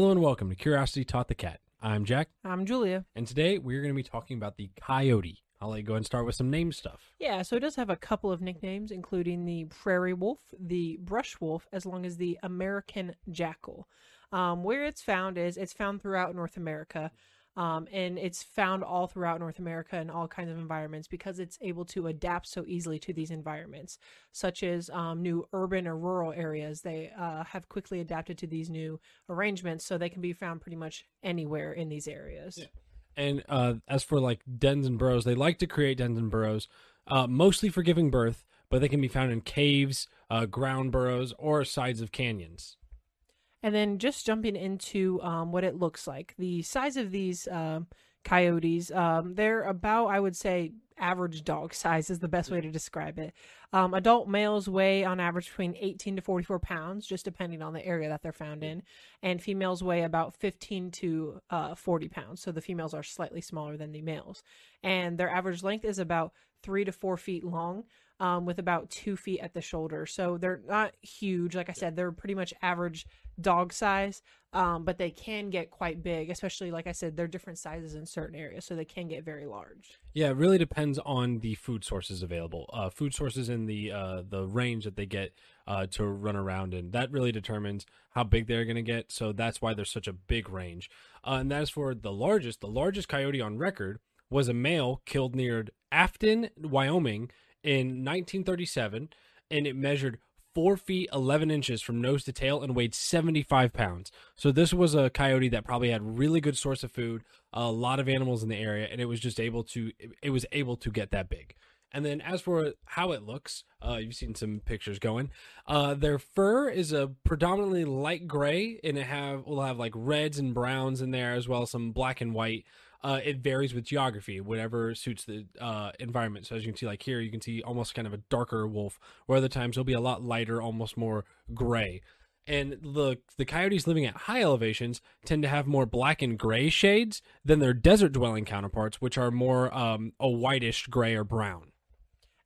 Hello and welcome to Curiosity Taught the Cat. I'm Jack, I'm Julia. and today we're going to be talking about the coyote. I'll let you go and start with some name stuff. Yeah, so it does have a couple of nicknames, including the prairie wolf, the brush wolf, as long as the American jackal. Um, where it's found is it's found throughout North America, um, and it's found all throughout North America in all kinds of environments because it's able to adapt so easily to these environments, such as um, new urban or rural areas. They uh, have quickly adapted to these new arrangements, so they can be found pretty much anywhere in these areas. Yeah. And uh, as for like dens and burrows, they like to create dens and burrows, uh, mostly for giving birth, but they can be found in caves, uh, ground burrows, or sides of canyons. And then just jumping into um, what it looks like. The size of these um, coyotes, um, they're about, I would say, average dog size is the best way to describe it. Um, adult males weigh on average between 18 to 44 pounds, just depending on the area that they're found in. And females weigh about 15 to uh, 40 pounds. So the females are slightly smaller than the males. And their average length is about three to four feet long. Um, with about two feet at the shoulder. So they're not huge. Like I said, they're pretty much average dog size, um, but they can get quite big, especially, like I said, they're different sizes in certain areas. So they can get very large. Yeah, it really depends on the food sources available. Uh, food sources in the uh, the range that they get uh, to run around in. That really determines how big they're going to get. So that's why there's such a big range. Uh, and that is for the largest. The largest coyote on record was a male killed near Afton, Wyoming, in 1937, and it measured four feet 11 inches from nose to tail and weighed 75 pounds. So this was a coyote that probably had really good source of food, a lot of animals in the area, and it was just able to it was able to get that big. And then as for how it looks, uh, you've seen some pictures going. Uh, their fur is a predominantly light gray, and it have will have like reds and browns in there as well as some black and white. Uh, it varies with geography, whatever suits the uh, environment. So as you can see, like here, you can see almost kind of a darker wolf, where other times it'll be a lot lighter, almost more gray. And the the coyotes living at high elevations tend to have more black and gray shades than their desert dwelling counterparts, which are more um, a whitish gray or brown.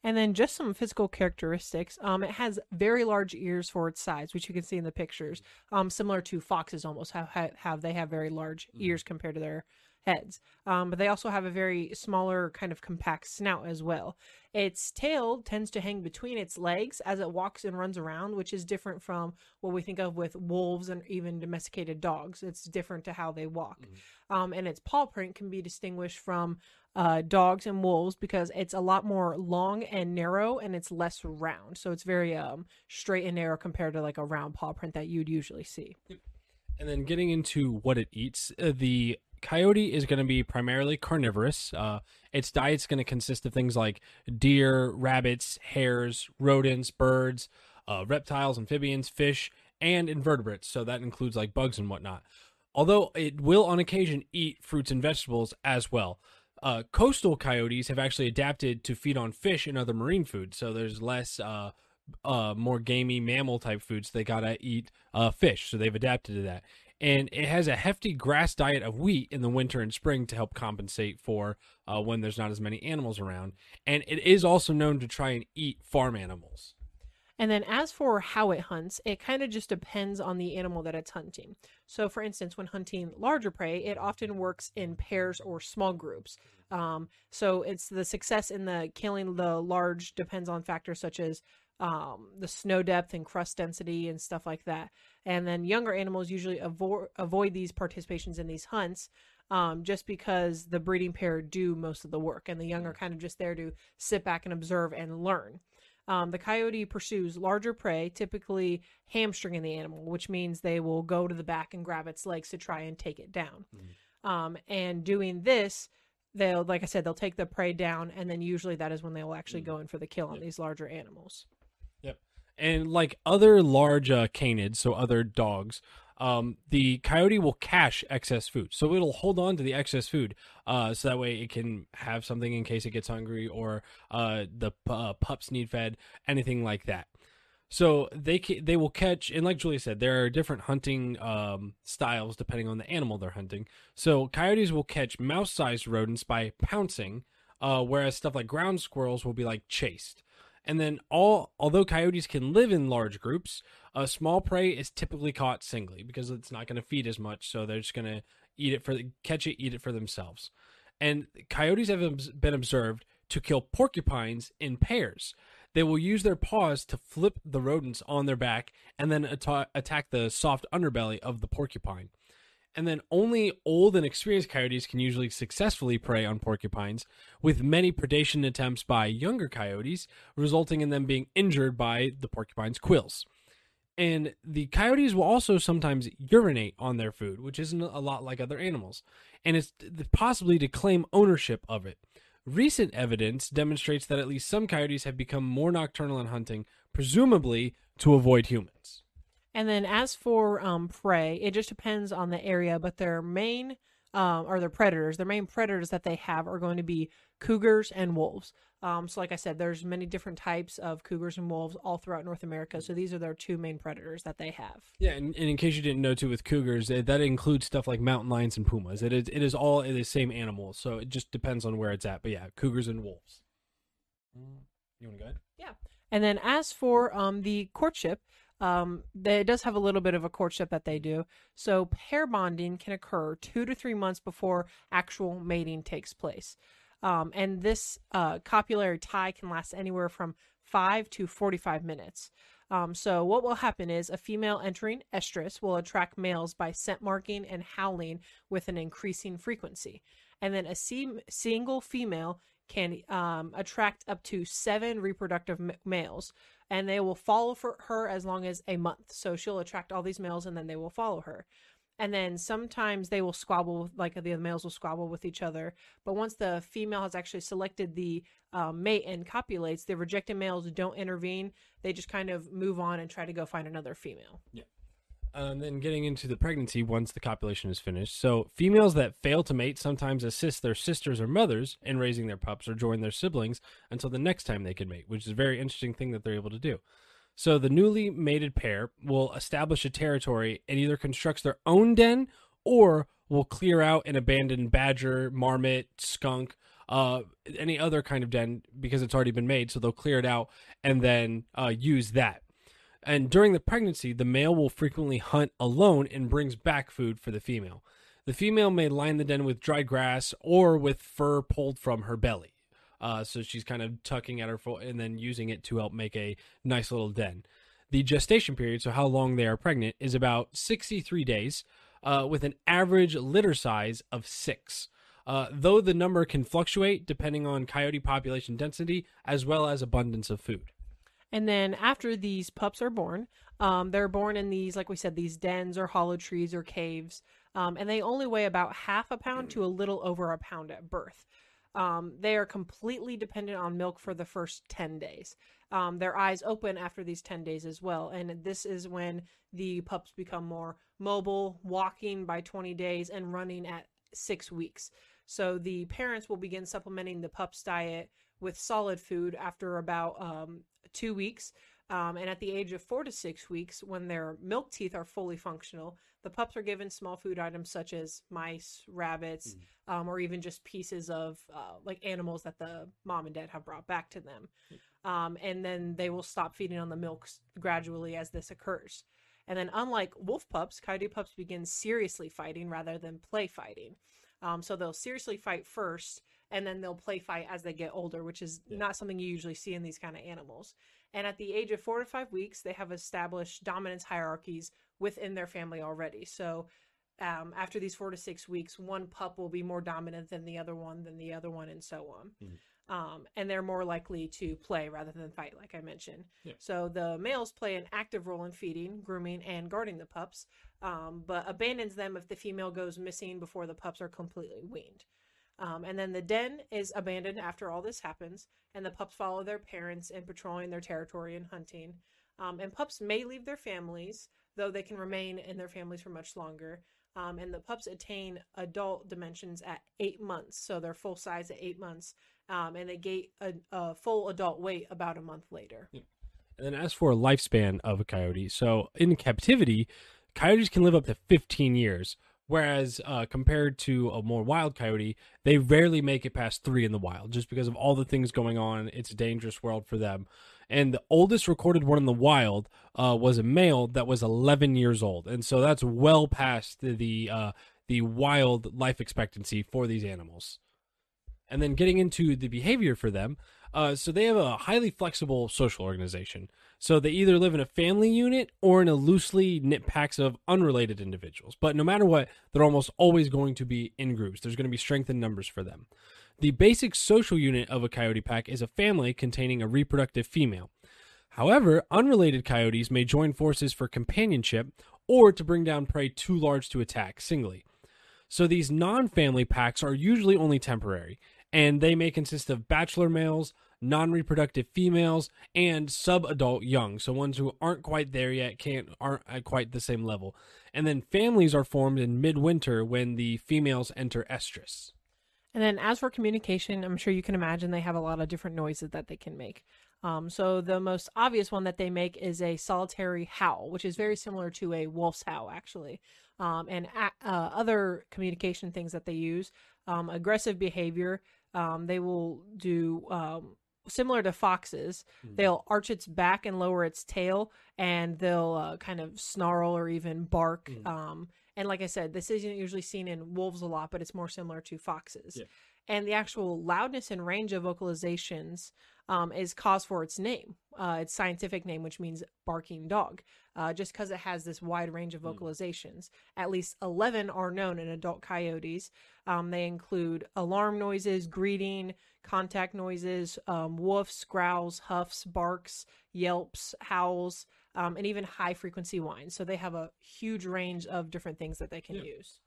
And then just some physical characteristics. Um, it has very large ears for its size, which you can see in the pictures. Um, similar to foxes, almost how how they have very large ears compared to their heads. Um, but they also have a very smaller, kind of compact snout as well. Its tail tends to hang between its legs as it walks and runs around, which is different from what we think of with wolves and even domesticated dogs. It's different to how they walk. Mm-hmm. Um, and its paw print can be distinguished from uh, dogs and wolves because it's a lot more long and narrow and it's less round. So it's very um, straight and narrow compared to like a round paw print that you'd usually see. And then getting into what it eats, uh, the coyote is going to be primarily carnivorous. Uh, its diet's going to consist of things like deer, rabbits, hares, rodents, birds, uh, reptiles, amphibians, fish, and invertebrates. So that includes like bugs and whatnot. Although it will on occasion eat fruits and vegetables as well. Uh, coastal coyotes have actually adapted to feed on fish and other marine foods, so there's less uh, uh, more gamey mammal type foods. They gotta eat uh, fish, so they've adapted to that and it has a hefty grass diet of wheat in the winter and spring to help compensate for uh, when there's not as many animals around. And it is also known to try and eat farm animals. And then as for how it hunts, it kind of just depends on the animal that it's hunting. So, for instance, when hunting larger prey, it often works in pairs or small groups. Um, so, it's the success in the killing the large depends on factors such as um, the snow depth and crust density and stuff like that. And then younger animals usually avoid avoid these participations in these hunts um, just because the breeding pair do most of the work, and the young are kind of just there to sit back and observe and learn. Um, the coyote pursues larger prey, typically hamstringing the animal, which means they will go to the back and grab its legs to try and take it down. Mm-hmm. Um, and doing this, they'll, like I said, they'll take the prey down, and then usually that is when they will actually mm-hmm. go in for the kill on yep. these larger animals. And like other large uh, canids, so other dogs, um, the coyote will cache excess food. So it'll hold on to the excess food, uh, so that way it can have something in case it gets hungry or uh, the uh, pups need fed, anything like that. So they they will catch, and like Julia said, there are different hunting um, styles depending on the animal they're hunting. So coyotes will catch mouse-sized rodents by pouncing, uh, whereas stuff like ground squirrels will be like chased. And then all although coyotes can live in large groups, A small prey is typically caught singly because it's not going to feed as much, so they're just going to eat it for catch it, eat it for themselves. And coyotes have been observed to kill porcupines in pairs. They will use their paws to flip the rodents on their back and then atta- attack the soft underbelly of the porcupine. And then only old and experienced coyotes can usually successfully prey on porcupines, with many predation attempts by younger coyotes resulting in them being injured by the porcupine's quills. And the coyotes will also sometimes urinate on their food, which isn't a lot like other animals, and it's possibly to claim ownership of it. Recent evidence demonstrates that at least some coyotes have become more nocturnal in hunting, presumably to avoid humans. And then as for um, prey, it just depends on the area, but their main um, or their predators, their main predators that they have are going to be cougars and wolves. Um, so, like I said, there's many different types of cougars and wolves all throughout North America. So these are their two main predators that they have. Yeah, and, and in case you didn't know too, with cougars, it, that includes stuff like mountain lions and pumas. It is it is all the same animal, so it just depends on where it's at. But yeah, cougars and wolves. Mm, you want to go ahead? Yeah, and then as for um, the courtship, um, they, it does have a little bit of a courtship that they do. So pair bonding can occur two to three months before actual mating takes place. Um, and this uh, copulatory tie can last anywhere from five to 45 minutes. Um, so what will happen is a female entering estrus will attract males by scent marking and howling with an increasing frequency. And then a single female can um, attract up to seven reproductive m- males and they will follow for her as long as a month. So she'll attract all these males and then they will follow her. And then sometimes they will squabble, like the males will squabble with each other. But once the female has actually selected the um, mate and copulates, the rejected males don't intervene. They just kind of move on and try to go find another female. Yeah and then getting into the pregnancy once the copulation is finished. So, females that fail to mate sometimes assist their sisters or mothers in raising their pups or join their siblings until the next time they can mate, which is a very interesting thing that they're able to do. So, the newly mated pair will establish a territory and either constructs their own den or will clear out an abandoned badger, marmot, skunk, uh, any other kind of den because it's already been made. So, they'll clear it out and then uh, use that. And during the pregnancy, the male will frequently hunt alone and brings back food for the female. The female may line the den with dry grass or with fur pulled from her belly. Uh, so she's kind of tucking at her foot and then using it to help make a nice little den. The gestation period, so how long they are pregnant, is about 63 days, uh, with an average litter size of six. Uh, though the number can fluctuate depending on coyote population density as well as abundance of food. And then after these pups are born, um, they're born in these, like we said, these dens or hollow trees or caves. Um, and they only weigh about half a pound to a little over a pound at birth. Um, they are completely dependent on milk for the first 10 days. Um, their eyes open after these 10 days as well. And this is when the pups become more mobile, walking by 20 days and running at six weeks. So the parents will begin supplementing the pup's diet with solid food after about um, two weeks. Um, and at the age of four to six weeks, when their milk teeth are fully functional, the pups are given small food items such as mice, rabbits, mm. um, or even just pieces of uh, like animals that the mom and dad have brought back to them. Um, and then they will stop feeding on the milk gradually as this occurs. And then, unlike wolf pups, coyote pups begin seriously fighting rather than play fighting. Um, so they'll seriously fight first and then they'll play fight as they get older, which is yeah. not something you usually see in these kind of animals. And at the age of four to five weeks, they have established dominance hierarchies within their family already. So um, after these four to six weeks, one pup will be more dominant than the other one, than the other one, and so on. Mm-hmm. Um, and they're more likely to play rather than fight, like I mentioned. Yeah. So the males play an active role in feeding, grooming, and guarding the pups, um, but abandons them if the female goes missing before the pups are completely weaned. Um, and then the den is abandoned after all this happens, and the pups follow their parents in patrolling their territory and hunting. Um, and pups may leave their families, though they can remain in their families for much longer. Um, and the pups attain adult dimensions at eight months, so they're full size at eight months, um, and they gain a, a, full adult weight about a month later. And then, as for lifespan of a coyote, so in captivity, coyotes can live up to 15 years, Whereas uh, compared to a more wild coyote, they rarely make it past three in the wild just because of all the things going on. It's a dangerous world for them. and the oldest recorded one in the wild uh, was a male that was 11 years old, and so that's well past the the, uh, the wild life expectancy for these animals. And then getting into the behavior for them, uh, so they have a highly flexible social organization. So they either live in a family unit or in a loosely knit packs of unrelated individuals. But no matter what, they're almost always going to be in groups. There's going to be strength in numbers for them. The basic social unit of a coyote pack is a family containing a reproductive female. However, unrelated coyotes may join forces for companionship or to bring down prey too large to attack singly. So these non family packs are usually only temporary, and they may consist of bachelor males, non reproductive females, and sub adult young. So ones who aren't quite there yet, can't aren't at quite the same level. And then families are formed in midwinter when the females enter estrus. And then as for communication, I'm sure you can imagine they have a lot of different noises that they can make. Um, so the most obvious one that they make is a solitary howl, which is very similar to a wolf's howl, actually. Um, and uh, other communication things that they use, um, aggressive behavior. Um, they will do um, similar to foxes. Mm. They'll arch its back and lower its tail, and they'll uh, kind of snarl or even bark. Mm. and like I said, this isn't usually seen in wolves a lot, but it's more similar to foxes. Yeah. And the actual loudness and range of vocalizations um, is cause for its name, uh, its scientific name, which means barking dog, uh, just because it has this wide range of hmm. vocalizations. Mm. At least 11 are known in adult coyotes. Um, they include alarm noises, greeting, contact noises, um, woofs, growls, huffs, barks, yelps, howls, um, and even high frequency whines. So they have a huge range of different things that they can yeah. use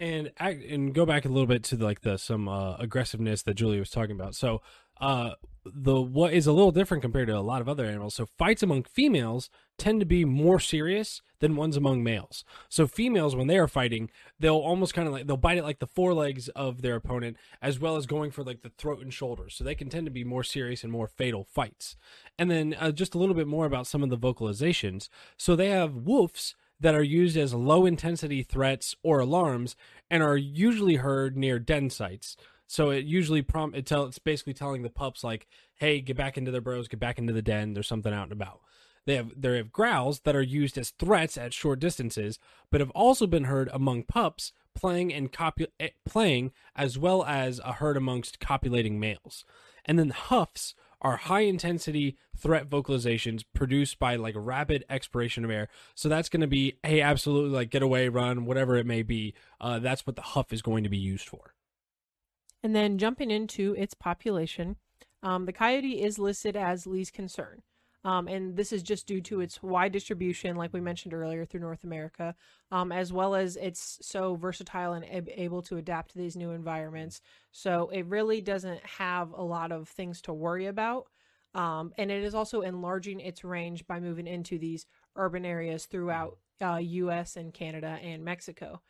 and and go back a little bit to like the some uh, aggressiveness that Julie was talking about. So uh, the what is a little different compared to a lot of other animals. So fights among females tend to be more serious than ones among males. So females, when they are fighting, they'll almost kind of like they'll bite at like the forelegs of their opponent, as well as going for like the throat and shoulders. So they can tend to be more serious and more fatal fights. And then uh, just a little bit more about some of the vocalizations. So they have woofs that are used as low intensity threats or alarms and are usually heard near den sites. So it usually prompt it tell it's basically telling the pups like, "Hey, get back into their burrows, get back into the den. There's something out and about." They have they have growls that are used as threats at short distances, but have also been heard among pups playing and copu- eh, playing as well as a herd amongst copulating males. And then huffs are high intensity threat vocalizations produced by like rapid expiration of air. So that's going to be, hey, absolutely, like get away, run, whatever it may be. Uh, that's what the huff is going to be used for. And then jumping into its population, um, the coyote is listed as least concern. Um, and this is just due to its wide distribution, like we mentioned earlier, through North America, um, as well as it's so versatile and ab- able to adapt to these new environments. So it really doesn't have a lot of things to worry about. Um, and it is also enlarging its range by moving into these urban areas throughout uh, U.S. and Canada and Mexico.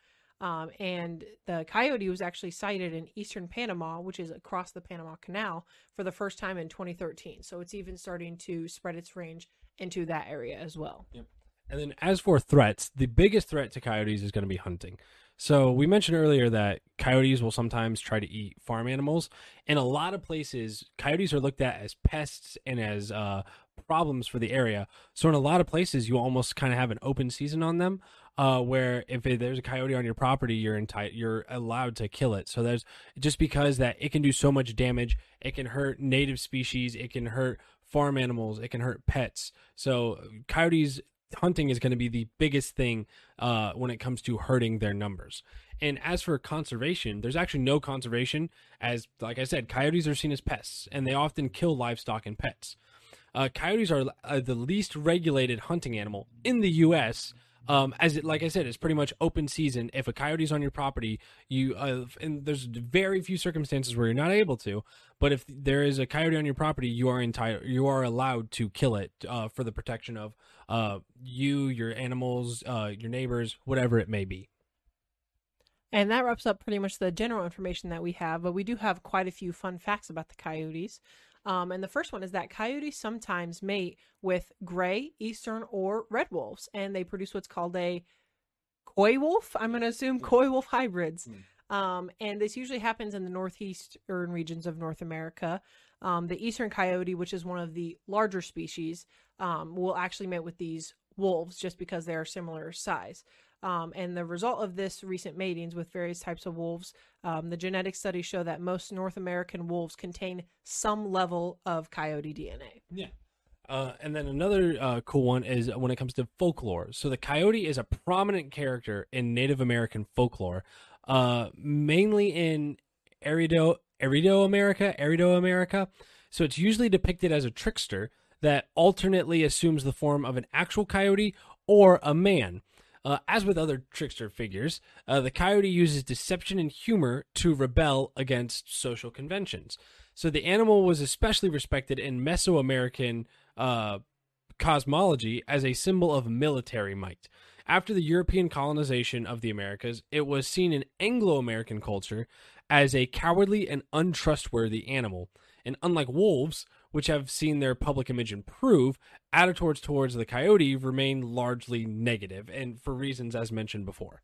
Um, and the coyote was actually sighted in eastern Panama, which is across the Panama Canal, for the first time in 2013. So it's even starting to spread its range into that area as well. Yep. And then as for threats, the biggest threat to coyotes is going to be hunting. So we mentioned earlier that coyotes will sometimes try to eat farm animals. In a lot of places, coyotes are looked at as pests and as uh, problems for the area. So in a lot of places, you almost kind of have an open season on them uh, where if it, there's a coyote on your property, you're entitled, you're allowed to kill it. So there's just because that it can do so much damage, it can hurt native species, it can hurt farm animals, it can hurt pets. So coyotes hunting is going to be the biggest thing uh, when it comes to hurting their numbers. And as for conservation, there's actually no conservation, as like I said, coyotes are seen as pests, and they often kill livestock and pets. Uh, coyotes are uh, the least regulated hunting animal in the U.S um, as it like I said, it's pretty much open season. If a coyote's on your property, you uh, and there's very few circumstances where you're not able to. But if there is a coyote on your property, you are entitled, you are allowed to kill it uh, for the protection of uh, you, your animals, uh, your neighbors, whatever it may be. And that wraps up pretty much the general information that we have. But we do have quite a few fun facts about the coyotes. Um, and the first one is that coyotes sometimes mate with gray, eastern, or red wolves, and they produce what's called a coy wolf. I'm going to assume coy wolf hybrids. Mm. Um, and this usually happens in the northeastern regions of North America. Um, the eastern coyote, which is one of the larger species, um, will actually mate with these wolves just because they are similar size. Um, and the result of this recent matings with various types of wolves, um, the genetic studies show that most North American wolves contain some level of coyote DNA. Yeah. Uh, and then another uh, cool one is when it comes to folklore. So the coyote is a prominent character in Native American folklore, uh, mainly in Arido, Arido America, Arido America. So it's usually depicted as a trickster that alternately assumes the form of an actual coyote or a man. Uh, as with other trickster figures, uh, the coyote uses deception and humor to rebel against social conventions. So the animal was especially respected in Mesoamerican uh, cosmology as a symbol of military might. After the European colonization of the Americas, it was seen in Anglo American culture as a cowardly and untrustworthy animal. And unlike wolves, which have seen their public image improve, attitudes towards the coyote remain largely negative, and for reasons as mentioned before.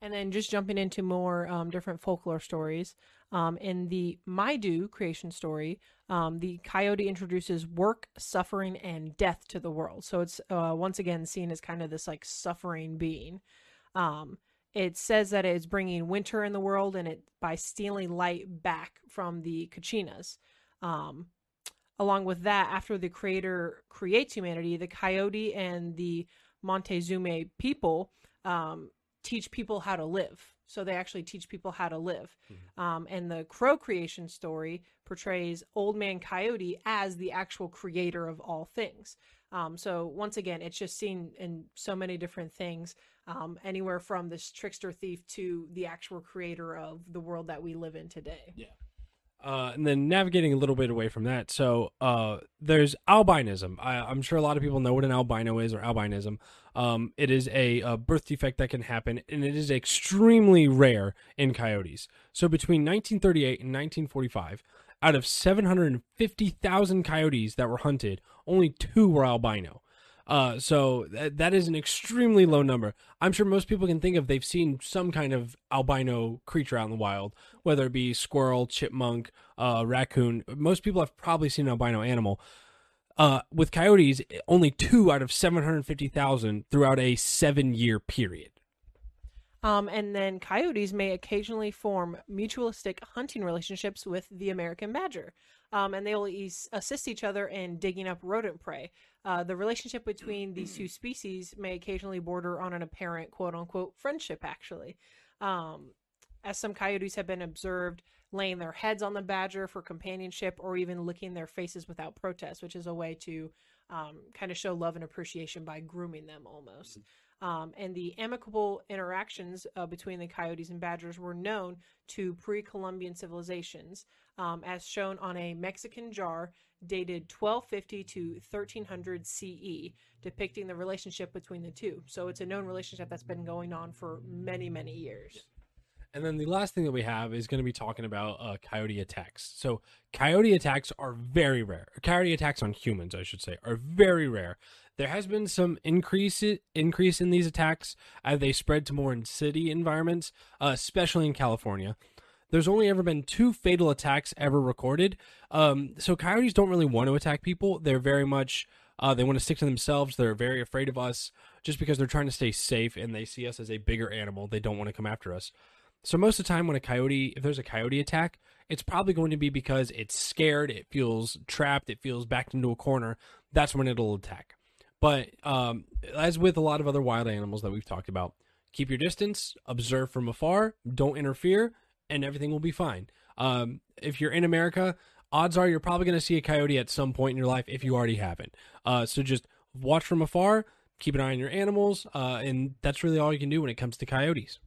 And then just jumping into more um, different folklore stories. Um, in the Maidu creation story, um, the coyote introduces work, suffering, and death to the world. So it's uh, once again seen as kind of this like suffering being. Um, it says that it is bringing winter in the world and it by stealing light back from the Kachinas. Along with that, after the creator creates humanity, the coyote and the Montezuma people um, teach people how to live. So they actually teach people how to live. Mm-hmm. Um, and the crow creation story portrays Old Man Coyote as the actual creator of all things. Um, so once again, it's just seen in so many different things, um, anywhere from this trickster thief to the actual creator of the world that we live in today. Yeah. Uh, and then navigating a little bit away from that. So uh, there's albinism. I, am sure a lot of people know what an albino is or albinism. Um, it is a, a, birth defect that can happen, and it is extremely rare in coyotes. So between 1938 and 1945, out of 750,000 coyotes that were hunted, only two were albino. Uh, so th- that is an extremely low number. I'm sure most people can think of they've seen some kind of albino creature out in the wild, whether it be squirrel, chipmunk, uh, raccoon. Most people have probably seen an albino animal. Uh, with coyotes, only two out of 750,000 throughout a seven year period. Um, and then coyotes may occasionally form mutualistic hunting relationships with the American badger. Um, and they will assist each other in digging up rodent prey. Uh, the relationship between these two species may occasionally border on an apparent quote unquote friendship, actually. Um, as some coyotes have been observed laying their heads on the badger for companionship or even licking their faces without protest, which is a way to um, kind of show love and appreciation by grooming them almost. Um, and the amicable interactions uh, between the coyotes and badgers were known to pre Columbian civilizations, um, as shown on a Mexican jar dated 1250 to 1300 CE, depicting the relationship between the two. So it's a known relationship that's been going on for many, many years. And then the last thing that we have is going to be talking about uh, coyote attacks. So coyote attacks are very rare. Coyote attacks on humans, I should say, are very rare. There has been some increase increase in these attacks as they spread to more in city environments, uh, especially in California. There's only ever been two fatal attacks ever recorded. Um, so coyotes don't really want to attack people. They're very much uh, they want to stick to themselves. They're very afraid of us just because they're trying to stay safe and they see us as a bigger animal. They don't want to come after us. So most of the time when a coyote, if there's a coyote attack, it's probably going to be because it's scared, it feels trapped, it feels backed into a corner. That's when it'll attack. But um, as with a lot of other wild animals that we've talked about, keep your distance, observe from afar, don't interfere, and everything will be fine. Um, if you're in America, odds are you're probably going to see a coyote at some point in your life if you already haven't. Uh, so just watch from afar, keep an eye on your animals, uh, and that's really all you can do when it comes to coyotes.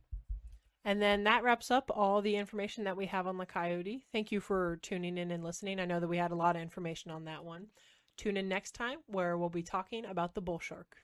And then that wraps up all the information that we have on the coyote. Thank you for tuning in and listening. I know that we had a lot of information on that one. Tune in next time where we'll be talking about the bull shark.